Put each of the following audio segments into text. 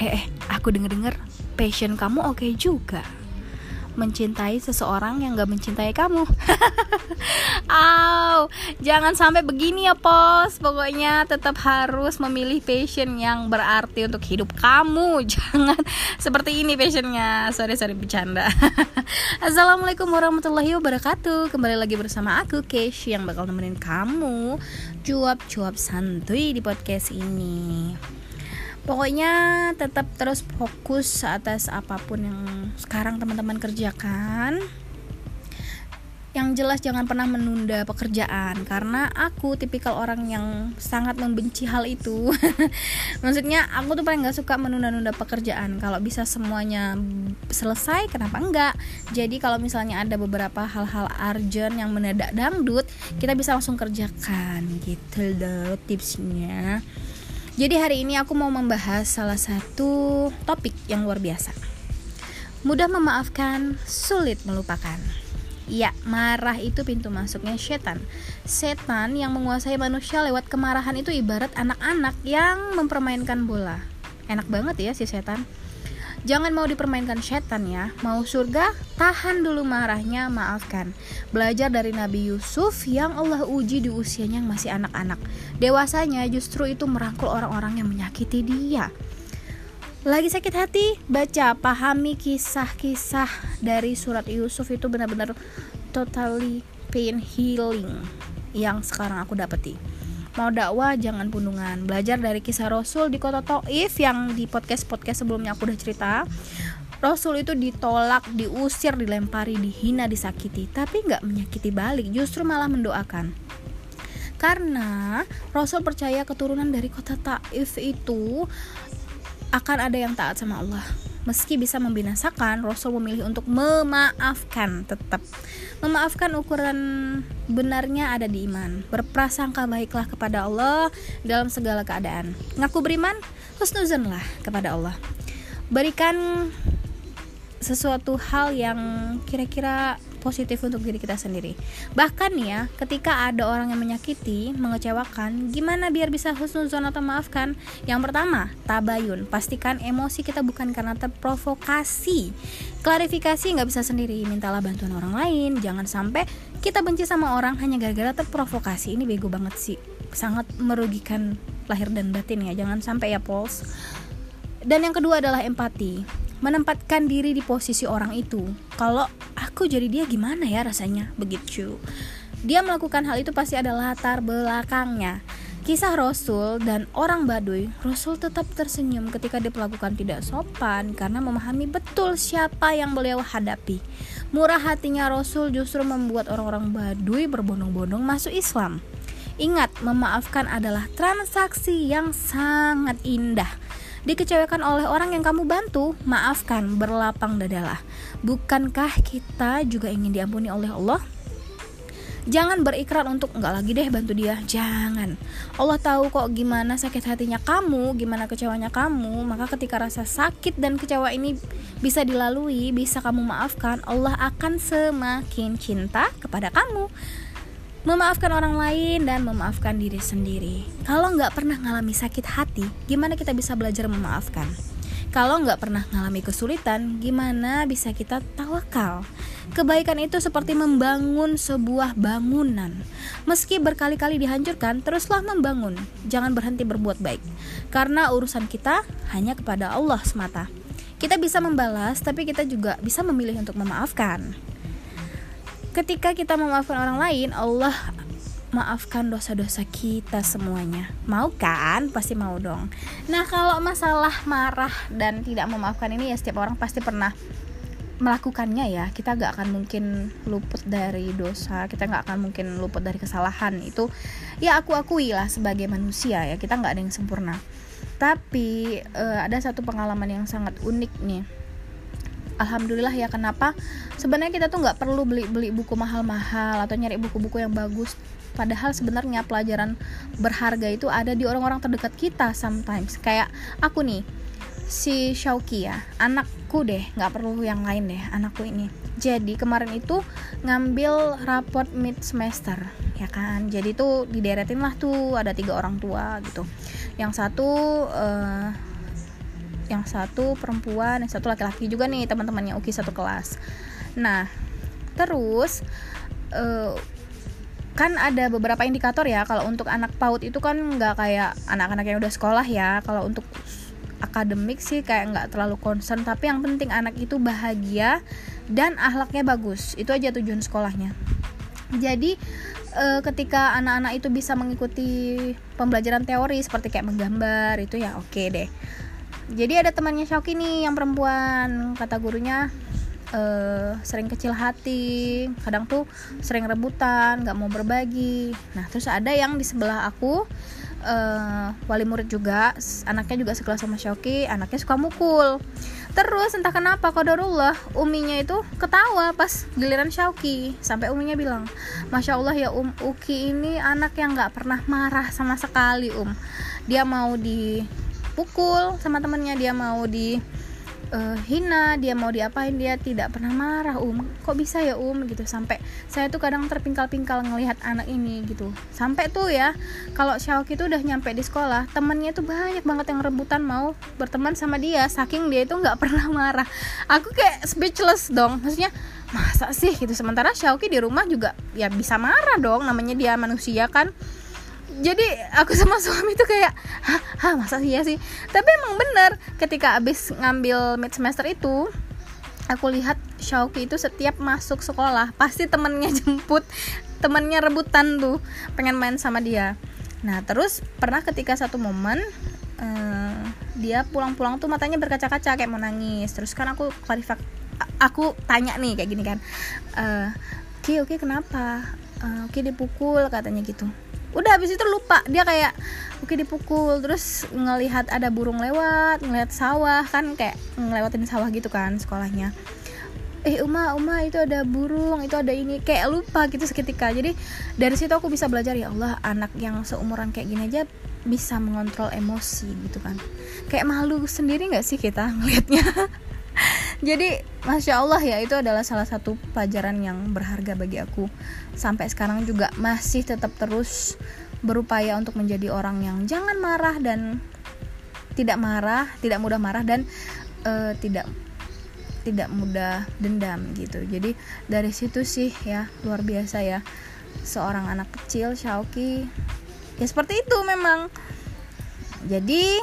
Eh, eh aku denger-denger passion kamu oke okay juga. Mencintai seseorang yang gak mencintai kamu. Aw, jangan sampai begini ya pos. Pokoknya tetap harus memilih passion yang berarti untuk hidup kamu. Jangan seperti ini passionnya. Sorry, sorry, bercanda. Assalamualaikum warahmatullahi wabarakatuh. Kembali lagi bersama aku, Kesh Yang bakal nemenin kamu Cuap-cuap santuy di podcast ini pokoknya tetap terus fokus atas apa pun yang sekarang teman-teman kerjakan. Yang jelas jangan pernah menunda pekerjaan karena aku tipikal orang yang sangat membenci hal itu. Maksudnya aku tuh paling gak suka menunda-nunda pekerjaan. Kalau bisa semuanya selesai kenapa enggak? Jadi kalau misalnya ada beberapa hal-hal urgent yang mendadak dangdut kita bisa langsung kerjakan. Gitu loh tipsnya jadi hari ini aku mau membahas salah satu topik yang luar biasa. Mudah memaafkan, sulit melupakan. Ya, marah itu pintu masuknya setan. Setan yang menguasai manusia lewat kemarahan itu ibarat anak-anak yang mempermainkan bola. Enak banget ya si setan. Jangan mau dipermainkan setan ya. Mau surga, tahan dulu marahnya, maafkan. Belajar dari Nabi Yusuf yang Allah uji di usianya yang masih anak-anak. Dewasanya justru itu merangkul orang-orang yang menyakiti dia. Lagi sakit hati, baca, pahami kisah-kisah dari surat Yusuf itu benar-benar totally pain healing yang sekarang aku dapeti mau dakwah jangan pundungan belajar dari kisah Rasul di kota Taif yang di podcast podcast sebelumnya aku udah cerita Rasul itu ditolak, diusir, dilempari, dihina, disakiti, tapi nggak menyakiti balik, justru malah mendoakan. Karena Rasul percaya keturunan dari kota Taif itu akan ada yang taat sama Allah. Meski bisa membinasakan, Rasul memilih untuk memaafkan tetap. Memaafkan ukuran benarnya ada di iman. Berprasangka baiklah kepada Allah dalam segala keadaan. Ngaku beriman, husnuzanlah kepada Allah. Berikan sesuatu hal yang kira-kira positif untuk diri kita sendiri. Bahkan ya, ketika ada orang yang menyakiti, mengecewakan, gimana biar bisa husnuzon atau maafkan? Yang pertama, tabayun. Pastikan emosi kita bukan karena terprovokasi. Klarifikasi nggak bisa sendiri, mintalah bantuan orang lain. Jangan sampai kita benci sama orang hanya gara-gara terprovokasi. Ini bego banget sih. Sangat merugikan lahir dan batin ya. Jangan sampai ya, Pols. Dan yang kedua adalah empati menempatkan diri di posisi orang itu. Kalau aku jadi dia gimana ya rasanya? Begitu. Dia melakukan hal itu pasti ada latar belakangnya. Kisah Rasul dan orang Baduy, Rasul tetap tersenyum ketika diperlakukan tidak sopan karena memahami betul siapa yang beliau hadapi. Murah hatinya Rasul justru membuat orang-orang Baduy berbondong-bondong masuk Islam. Ingat, memaafkan adalah transaksi yang sangat indah dikecewakan oleh orang yang kamu bantu, maafkan, berlapang dadalah. Bukankah kita juga ingin diampuni oleh Allah? Jangan berikrar untuk enggak lagi deh bantu dia. Jangan. Allah tahu kok gimana sakit hatinya kamu, gimana kecewanya kamu. Maka ketika rasa sakit dan kecewa ini bisa dilalui, bisa kamu maafkan, Allah akan semakin cinta kepada kamu memaafkan orang lain dan memaafkan diri sendiri. Kalau nggak pernah ngalami sakit hati, gimana kita bisa belajar memaafkan? Kalau nggak pernah ngalami kesulitan, gimana bisa kita tawakal? Kebaikan itu seperti membangun sebuah bangunan. Meski berkali-kali dihancurkan, teruslah membangun. Jangan berhenti berbuat baik. Karena urusan kita hanya kepada Allah semata. Kita bisa membalas, tapi kita juga bisa memilih untuk memaafkan ketika kita memaafkan orang lain Allah maafkan dosa-dosa kita semuanya. Mau kan? Pasti mau dong. Nah kalau masalah marah dan tidak memaafkan ini ya setiap orang pasti pernah melakukannya ya. Kita gak akan mungkin luput dari dosa kita gak akan mungkin luput dari kesalahan. Itu ya aku akui lah sebagai manusia ya. Kita gak ada yang sempurna. Tapi uh, ada satu pengalaman yang sangat unik nih alhamdulillah ya kenapa? Sebenarnya kita tuh nggak perlu beli beli buku mahal-mahal atau nyari buku-buku yang bagus. Padahal sebenarnya pelajaran berharga itu ada di orang-orang terdekat kita sometimes. Kayak aku nih si Shauki ya anakku deh nggak perlu yang lain deh anakku ini. Jadi kemarin itu ngambil raport mid semester ya kan? Jadi tuh dideretin lah tuh ada tiga orang tua gitu. Yang satu uh, yang satu perempuan yang satu laki-laki juga nih teman-temannya Uki satu kelas. Nah terus uh, kan ada beberapa indikator ya kalau untuk anak PAUD itu kan nggak kayak anak-anak yang udah sekolah ya. Kalau untuk akademik sih kayak nggak terlalu concern tapi yang penting anak itu bahagia dan ahlaknya bagus. Itu aja tujuan sekolahnya. Jadi e, ketika anak-anak itu bisa mengikuti pembelajaran teori seperti kayak menggambar itu ya oke okay deh jadi ada temannya Shoki nih yang perempuan. Kata gurunya uh, sering kecil hati. Kadang tuh sering rebutan nggak mau berbagi. Nah terus ada yang di sebelah aku uh, wali murid juga. Anaknya juga sekelas sama Shoki anaknya suka mukul. Terus entah kenapa kodarullah uminya itu ketawa pas giliran Shoki. Sampai uminya bilang masya Allah ya um Uki ini anak yang nggak pernah marah sama sekali um. Dia mau dipukul sama temennya dia mau di uh, hina dia mau diapain dia tidak pernah marah um kok bisa ya um? gitu. Sampai saya tuh kadang terpingkal-pingkal ngelihat anak ini gitu. Sampai tuh ya kalau Xiaoki tuh udah nyampe di sekolah temennya tuh banyak banget yang rebutan mau berteman sama dia saking dia itu nggak pernah marah. Aku kayak speechless dong. Maksudnya masa sih? gitu. Sementara Xiaoki di rumah juga ya bisa marah dong. Namanya dia manusia kan jadi aku sama suami tuh kayak hah, masa iya sih? Tapi emang bener ketika abis ngambil mid semester itu aku lihat Shauki itu setiap masuk sekolah pasti temennya jemput temennya rebutan tuh pengen main sama dia. Nah terus pernah ketika satu momen uh, dia pulang-pulang tuh matanya berkaca-kaca kayak mau nangis. Terus kan aku klarifikasi aku tanya nih kayak gini kan uh, Ki oke kenapa? Uh, Ki dipukul katanya gitu udah habis itu lupa. Dia kayak oke dipukul. Terus ngelihat ada burung lewat ngelihat sawah. Kan kayak ngelewatin sawah gitu kan sekolahnya. Eh Uma Uma itu ada burung itu ada ini. Kayak lupa gitu seketika. Jadi dari situ aku bisa belajar ya Allah anak yang seumuran kayak gini aja bisa mengontrol emosi gitu kan. Kayak malu sendiri nggak sih kita ngelihatnya jadi masya Allah ya itu adalah salah satu pelajaran yang berharga bagi aku. Sampai sekarang juga masih tetap terus berupaya untuk menjadi orang yang jangan marah dan tidak marah tidak mudah marah dan uh, tidak tidak mudah dendam gitu. Jadi dari situ sih ya luar biasa ya. Seorang anak kecil Shauki ya seperti itu memang. Jadi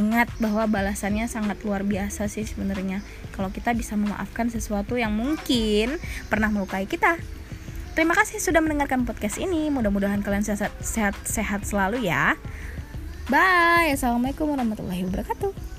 ingat bahwa balasannya sangat luar biasa sih sebenarnya kalau kita bisa memaafkan sesuatu yang mungkin pernah melukai kita. Terima kasih sudah mendengarkan podcast ini. Mudah-mudahan kalian sehat sehat, sehat selalu ya. Bye. Assalamualaikum warahmatullahi wabarakatuh